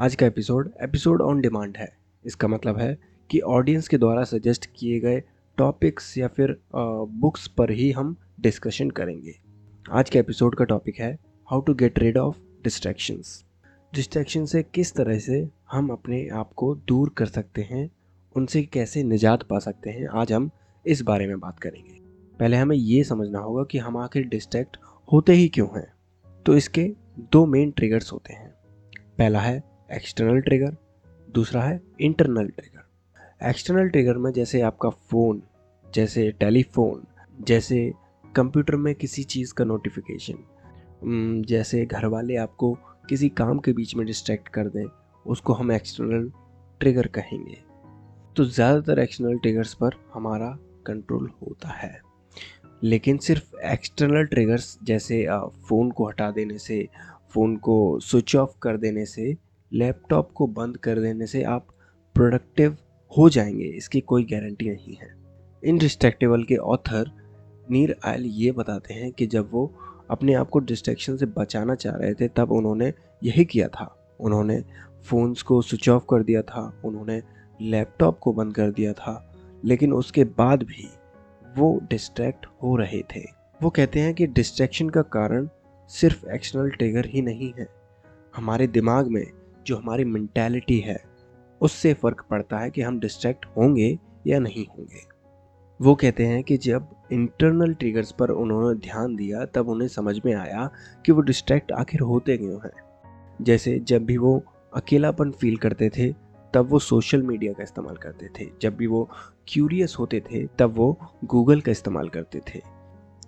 आज का episode episode on demand है। इसका मतलब है कि ऑडियंस के द्वारा सजेस्ट किए गए टॉपिक्स या फिर बुक्स पर ही हम डिस्कशन करेंगे। आज के एपिसोड का टॉपिक है how to get rid of distractions distraction से किस तरह से हम अपने आप को दूर कर सकते हैं, उनसे कैसे निजात पा सकते हैं, आज हम इस बारे में बात करेंगे। पहले हमें ये समझना होगा कि हम आखिर डिस्ट्रैक्ट होते ही क्यों हैं। तो इसके दो मेन ट्रिगर्स होते हैं। पहला है एक्सटर्नल ट्रिगर, दूसरा है इंटरनल ट्रिगर। एक्सटर्नल ट्रिगर में जैसे आपका फ़ोन, जैसे टेलीफोन, जैसे कंप्यूटर में किसी चीज़ का नोटिफिकेशन जैसे घर वाले आपको किसी काम के बीच में डिस्ट्रैक्ट कर दें, उसको हम एक्सटर्नल ट्रिगर कहेंगे। तो ज़्यादातर एक्सटर्नल ट्रिगर्स पर हमारा कंट्रोल होता है। लेकिन सिर्फ़ एक्सटर्नल ट्रिगर्स जैसे फ़ोन को हटा देने से फ़ोन को स्विच ऑफ़ कर देने से लैपटॉप को बंद कर देने से आप प्रोडक्टिव हो जाएँगे, इसकी कोई गारंटी नहीं है। इनडिस्ट्रैक्टेबल के ऑथर नीर आयल ये बताते हैं कि जब वो अपने आप को डिस्ट्रैक्शन से बचाना चाह रहे थे, तब उन्होंने यही किया था। उन्होंने फ़ोन्स को स्विच ऑफ़ कर दिया था, उन्होंने लैपटॉप को बंद कर दिया था, लेकिन उसके बाद भी वो डिस्ट्रैक्ट हो रहे थे। वो कहते हैं कि डिस्ट्रैक्शन का कारण सिर्फ़ एक्सटर्नल ट्रिगर ही नहीं है। हमारे दिमाग में जो हमारी मैंटेलिटी है, उससे फ़र्क पड़ता है कि हम डिस्ट्रैक्ट होंगे या नहीं होंगे। वो कहते हैं कि जब इंटरनल ट्रिगर्स पर उन्होंने ध्यान दिया, तब उन्हें समझ में आया कि वो डिस्ट्रैक्ट आखिर होते क्यों हैं। जैसे जब भी वो अकेलापन फील करते थे, तब वो सोशल मीडिया का इस्तेमाल करते थे। जब भी वो क्यूरियस होते थे, तब वो गूगल का इस्तेमाल करते थे।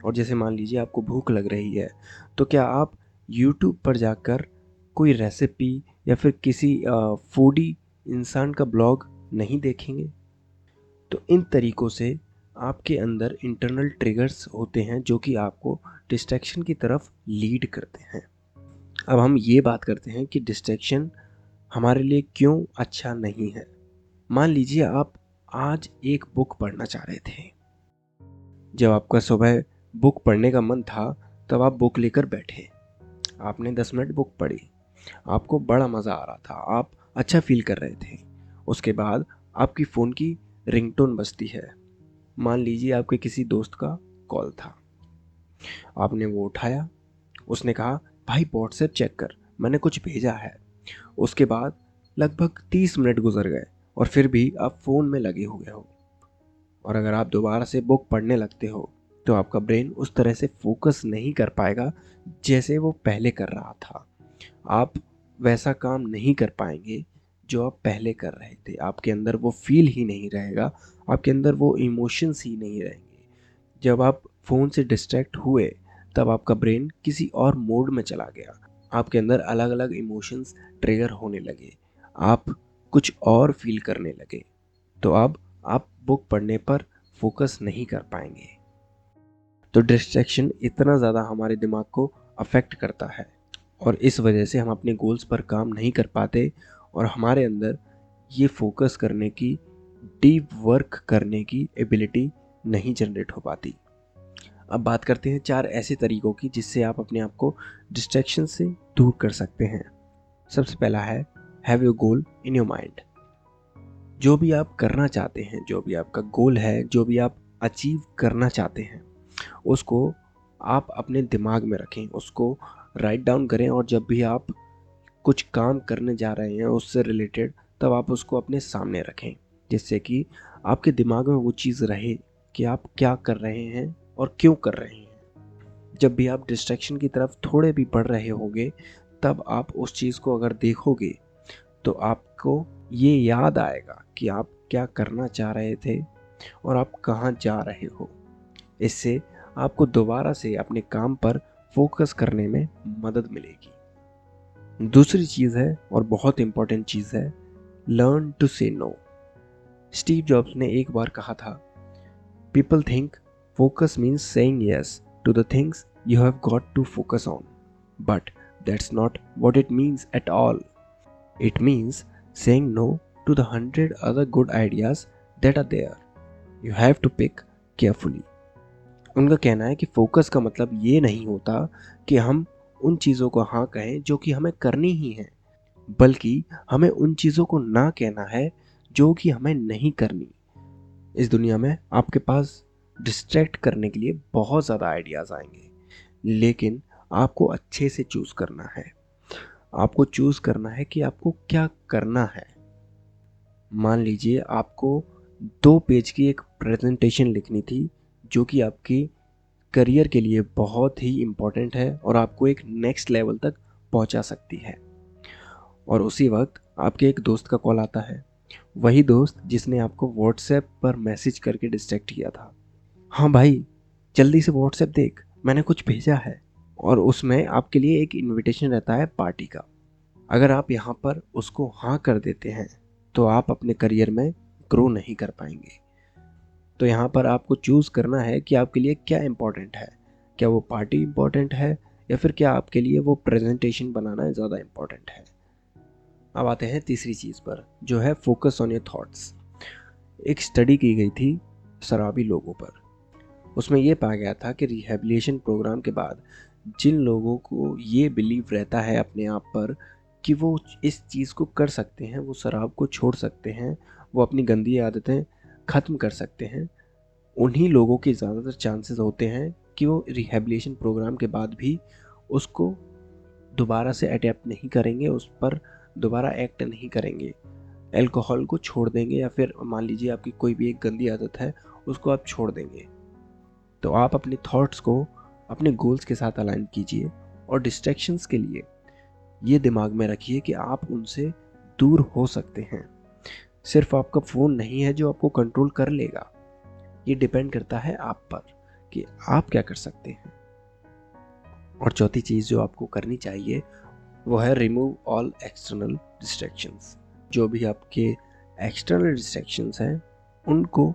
और जैसे मान लीजिए आपको भूख लग रही है तो क्या आप यूट्यूब पर जाकर कोई रेसिपी या फिर किसी फूडी इंसान का ब्लॉग नहीं देखेंगे? तो इन तरीक़ों से आपके अंदर इंटरनल ट्रिगर्स होते हैं जो कि आपको डिस्ट्रैक्शन की तरफ़ लीड करते हैं। अब हम ये बात करते हैं कि डिस्ट्रैक्शन हमारे लिए क्यों अच्छा नहीं है। मान लीजिए आप आज एक बुक पढ़ना चाह रहे थे। जब आपका सुबह बुक पढ़ने का मन था, तब आप बुक लेकर बैठे। आपने दस मिनट बुक पढ़ी। आपको बड़ा मज़ा आ रहा था। आप अच्छा फील कर रहे थे। उसके बाद आपकी फ़ोन की रिंगटोन बजती है। मान लीजिए आपके किसी दोस्त का कॉल था। आपने वो उठाया। उसने कहा, भाई व्हाट्सएप चेक कर। मैंने कुछ भेजा है। उसके बाद लगभग तीस मिनट गुजर गए और फिर भी आप फ़ोन में लगे हुए हो। और अगर आप दोबारा से बुक पढ़ने लगते हो तो आपका ब्रेन उस तरह से फोकस नहीं कर पाएगा जैसे वो पहले कर रहा था। आप वैसा काम नहीं कर पाएँगे जो आप पहले कर रहे थे। आपके अंदर वो फील ही नहीं रहेगा, आपके अंदर वो इमोशंस ही नहीं रहेंगे। जब आप फ़ोन से डिस्ट्रैक्ट हुए, तब आपका ब्रेन किसी और मोड में चला गया। आपके अंदर अलग अलग इमोशंस ट्रिगर होने लगे। आप कुछ और फील करने लगे। तो अब आप बुक पढ़ने पर फोकस नहीं कर पाएँगे। तो डिस्ट्रैक्शन इतना ज़्यादा हमारे दिमाग को अफेक्ट करता है। और इस वजह से हम अपने गोल्स पर काम नहीं कर पाते और हमारे अंदर ये फोकस करने की डीप वर्क करने की एबिलिटी नहीं जनरेट हो पाती। अब बात करते हैं चार ऐसे तरीकों की जिससे आप अपने आप को डिस्ट्रैक्शन से दूर कर सकते हैं। सबसे पहला है have your goal in your mind जो भी आप करना चाहते हैं, जो भी आपका गोल है, जो भी आप अचीव करना चाहते हैं, उसको आप अपने दिमाग में रखें, उसको राइट डाउन करें और जब भी आप कुछ काम करने जा रहे हैं उससे रिलेटेड तब आप उसको अपने सामने रखें, जिससे कि आपके दिमाग में वो चीज़ रहे कि आप क्या कर रहे हैं और क्यों कर रहे हैं। जब भी आप डिस्ट्रैक्शन की तरफ़ थोड़े भी बढ़ रहे होंगे, तब आप उस चीज़ को अगर देखोगे तो आपको ये याद आएगा कि आप क्या करना चाह रहे थे और आप कहाँ जा रहे हो। इससे आपको दोबारा से अपने काम पर फोकस करने में मदद मिलेगी। दूसरी चीज़ है, और बहुत इंपॉर्टेंट चीज़ है learn to say no Steve Jobs ने एक बार कहा था people think focus means saying yes to the things you have got to focus on but that's not what it means at all it means saying no to the hundred other good ideas that are there you have to pick carefully उनका कहना है कि focus का मतलब ये नहीं होता कि हम उन चीज़ों को हाँ कहें जो कि हमें करनी ही हैं, बल्कि हमें उन चीज़ों को ना कहना है जो कि हमें नहीं करनी। इस दुनिया में आपके पास डिस्ट्रैक्ट करने के लिए बहुत ज़्यादा आइडियाज़ आएँगे, लेकिन आपको अच्छे से चूज़ करना है। आपको चूज़ करना है कि आपको क्या करना है। मान लीजिए आपको दो पेज की एक प्रेजेंटेशन लिखनी थी जो कि आपकी करियर के लिए बहुत ही इंपॉर्टेंट है और आपको एक नेक्स्ट लेवल तक पहुँचा सकती है। और उसी वक्त आपके एक दोस्त का कॉल आता है। वही दोस्त जिसने आपको व्हाट्सएप पर मैसेज करके डिस्ट्रैक्ट किया था। हाँ भाई, जल्दी से व्हाट्सएप देख, मैंने कुछ भेजा है। और उसमें आपके लिए एक इनविटेशन रहता है पार्टी का। अगर आप यहाँ पर उसको हाँ कर देते हैं तो आप अपने करियर में ग्रो नहीं कर पाएँगे। तो यहाँ पर आपको चूज़ करना है कि आपके लिए क्या इम्पोर्टेंट है। क्या वो पार्टी इम्पोर्टेंट है या फिर क्या आपके लिए वो प्रेजेंटेशन बनाना ज़्यादा इम्पोर्टेंट है। अब आते हैं तीसरी चीज़ पर, जो है फोकस ऑन योर थाट्स एक स्टडी की गई थी शराबी लोगों पर। उसमें यह पाया गया था कि रिहेबिलिएशन प्रोग्राम के बाद जिन लोगों को ये बिलीव रहता है अपने आप पर कि वो इस चीज़ को कर सकते हैं, वो शराब को छोड़ सकते हैं, वो अपनी गंदी आदतें ख़त्म कर सकते हैं। उन्हीं लोगों के ज़्यादातर चांसेस होते हैं कि वो रिहेबिलिएशन प्रोग्राम के बाद भी उसको दोबारा से अटैप्ट नहीं करेंगे, उस पर दोबारा एक्ट नहीं करेंगे। अल्कोहल को छोड़ देंगे या फिर मान लीजिए आपकी कोई भी एक गंदी आदत है, उसको आप छोड़ देंगे। तो आप अपने थॉट्स को अपने गोल्स के साथ अलाइन कीजिए और डिस्ट्रैक्शंस के लिए ये दिमाग में रखिए कि आप उनसे दूर हो सकते हैं। सिर्फ़ आपका फ़ोन नहीं है जो आपको कंट्रोल कर लेगा। ये डिपेंड करता है आप पर कि आप क्या कर सकते हैं। और चौथी चीज़ जो आपको करनी चाहिए, वो है रिमूव ऑल एक्सटर्नल डिस्ट्रैक्शंस जो भी आपके एक्सटर्नल डिस्ट्रैक्शंस हैं, उनको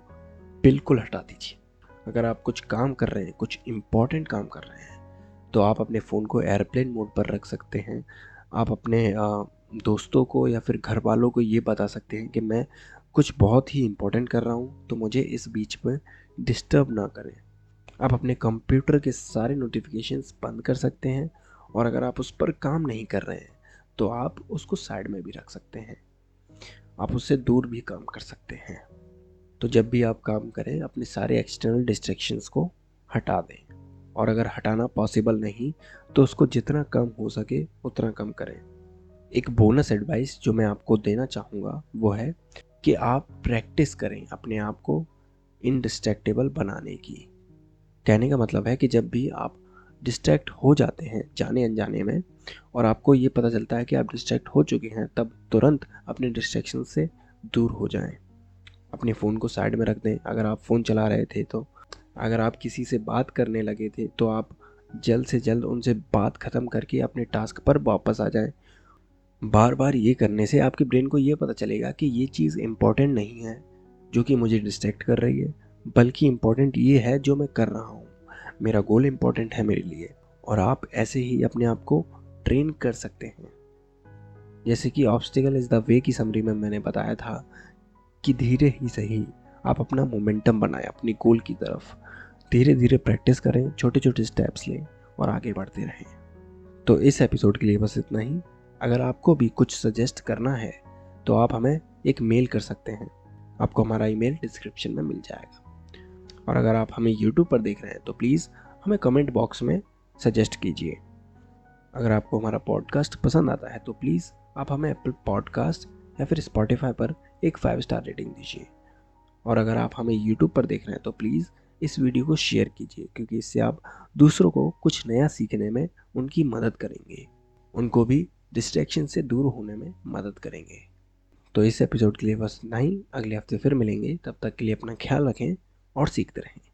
बिल्कुल हटा दीजिए। अगर आप कुछ काम कर रहे हैं, कुछ इंपॉर्टेंट काम कर रहे हैं तो आप अपने फ़ोन को एयरप्लेन मोड पर रख सकते हैं। आप अपने दोस्तों को या फिर घर वालों को ये बता सकते हैं कि मैं कुछ बहुत ही इम्पोर्टेंट कर रहा हूँ तो मुझे इस बीच में डिस्टर्ब ना करें। आप अपने कंप्यूटर के सारे नोटिफिकेशंस बंद कर सकते हैं और अगर आप उस पर काम नहीं कर रहे हैं तो आप उसको साइड में भी रख सकते हैं। आप उससे दूर भी काम कर सकते हैं। तो जब भी आप काम करें, अपने सारे एक्सटर्नल डिस्ट्रैक्शंस को हटा दें और अगर हटाना पॉसिबल नहीं तो उसको जितना कम हो सके, उतना कम करें। एक बोनस एडवाइस जो मैं आपको देना चाहूँगा, वो है कि आप प्रैक्टिस करें अपने आप को इनडिस्ट्रैक्टेबल बनाने की। कहने का मतलब है कि जब भी आप डिस्ट्रैक्ट हो जाते हैं जाने अनजाने में और आपको ये पता चलता है कि आप डिस्ट्रैक्ट हो चुके हैं, तब तुरंत अपने डिस्ट्रैक्शन से दूर हो जाएँ। अपने फ़ोन को साइड में रख दें। अगर आप फ़ोन चला रहे थे तो अगर आप किसी से बात करने लगे थे तो आप जल्द से जल्द उनसे बात ख़त्म करके अपने टास्क पर वापस आ जाएँ। बार बार ये करने से आपके ब्रेन को ये पता चलेगा कि ये चीज़ इंपॉर्टेंट नहीं है, जो कि मुझे डिस्ट्रैक्ट कर रही है, बल्कि इंपॉर्टेंट ये है जो मैं कर रहा हूँ। मेरा गोल इंपॉर्टेंट है मेरे लिए, और आप ऐसे ही अपने आप को ट्रेन कर सकते हैं। जैसे कि ऑब्स्टिकल इज़ द वे की समरी में मैंने बताया था कि धीरे ही सही आप अपना मोमेंटम बनाएँ, अपनी गोल की तरफ़। धीरे धीरे प्रैक्टिस करें छोटे छोटे स्टेप्स लें और आगे बढ़ते रहें। तो इस एपिसोड के लिए बस इतना ही। अगर आपको भी कुछ सजेस्ट करना है तो आप हमें एक मेल कर सकते हैं। आपको हमारा ईमेल डिस्क्रिप्शन में मिल जाएगा। और अगर आप हमें यूट्यूब पर देख रहे हैं तो प्लीज़ हमें कमेंट बॉक्स में सजेस्ट कीजिए। अगर आपको हमारा पॉडकास्ट पसंद आता है तो प्लीज़ आप हमें एप्पल पॉडकास्ट या फिर स्पॉटिफाई पर एक फाइव स्टार रेटिंग दीजिए। और अगर आप हमें यूट्यूब पर देख रहे हैं तो प्लीज़ इस वीडियो को शेयर कीजिए, क्योंकि इससे आप दूसरों को कुछ नया सीखने में उनकी मदद करेंगे। उनको भी डिस्ट्रैक्शन से दूर होने में मदद करेंगे। तो इस एपिसोड के लिए बस नहीं अगले हफ़्ते फिर मिलेंगे। तब तक के लिए अपना ख्याल रखें और सीखते रहें।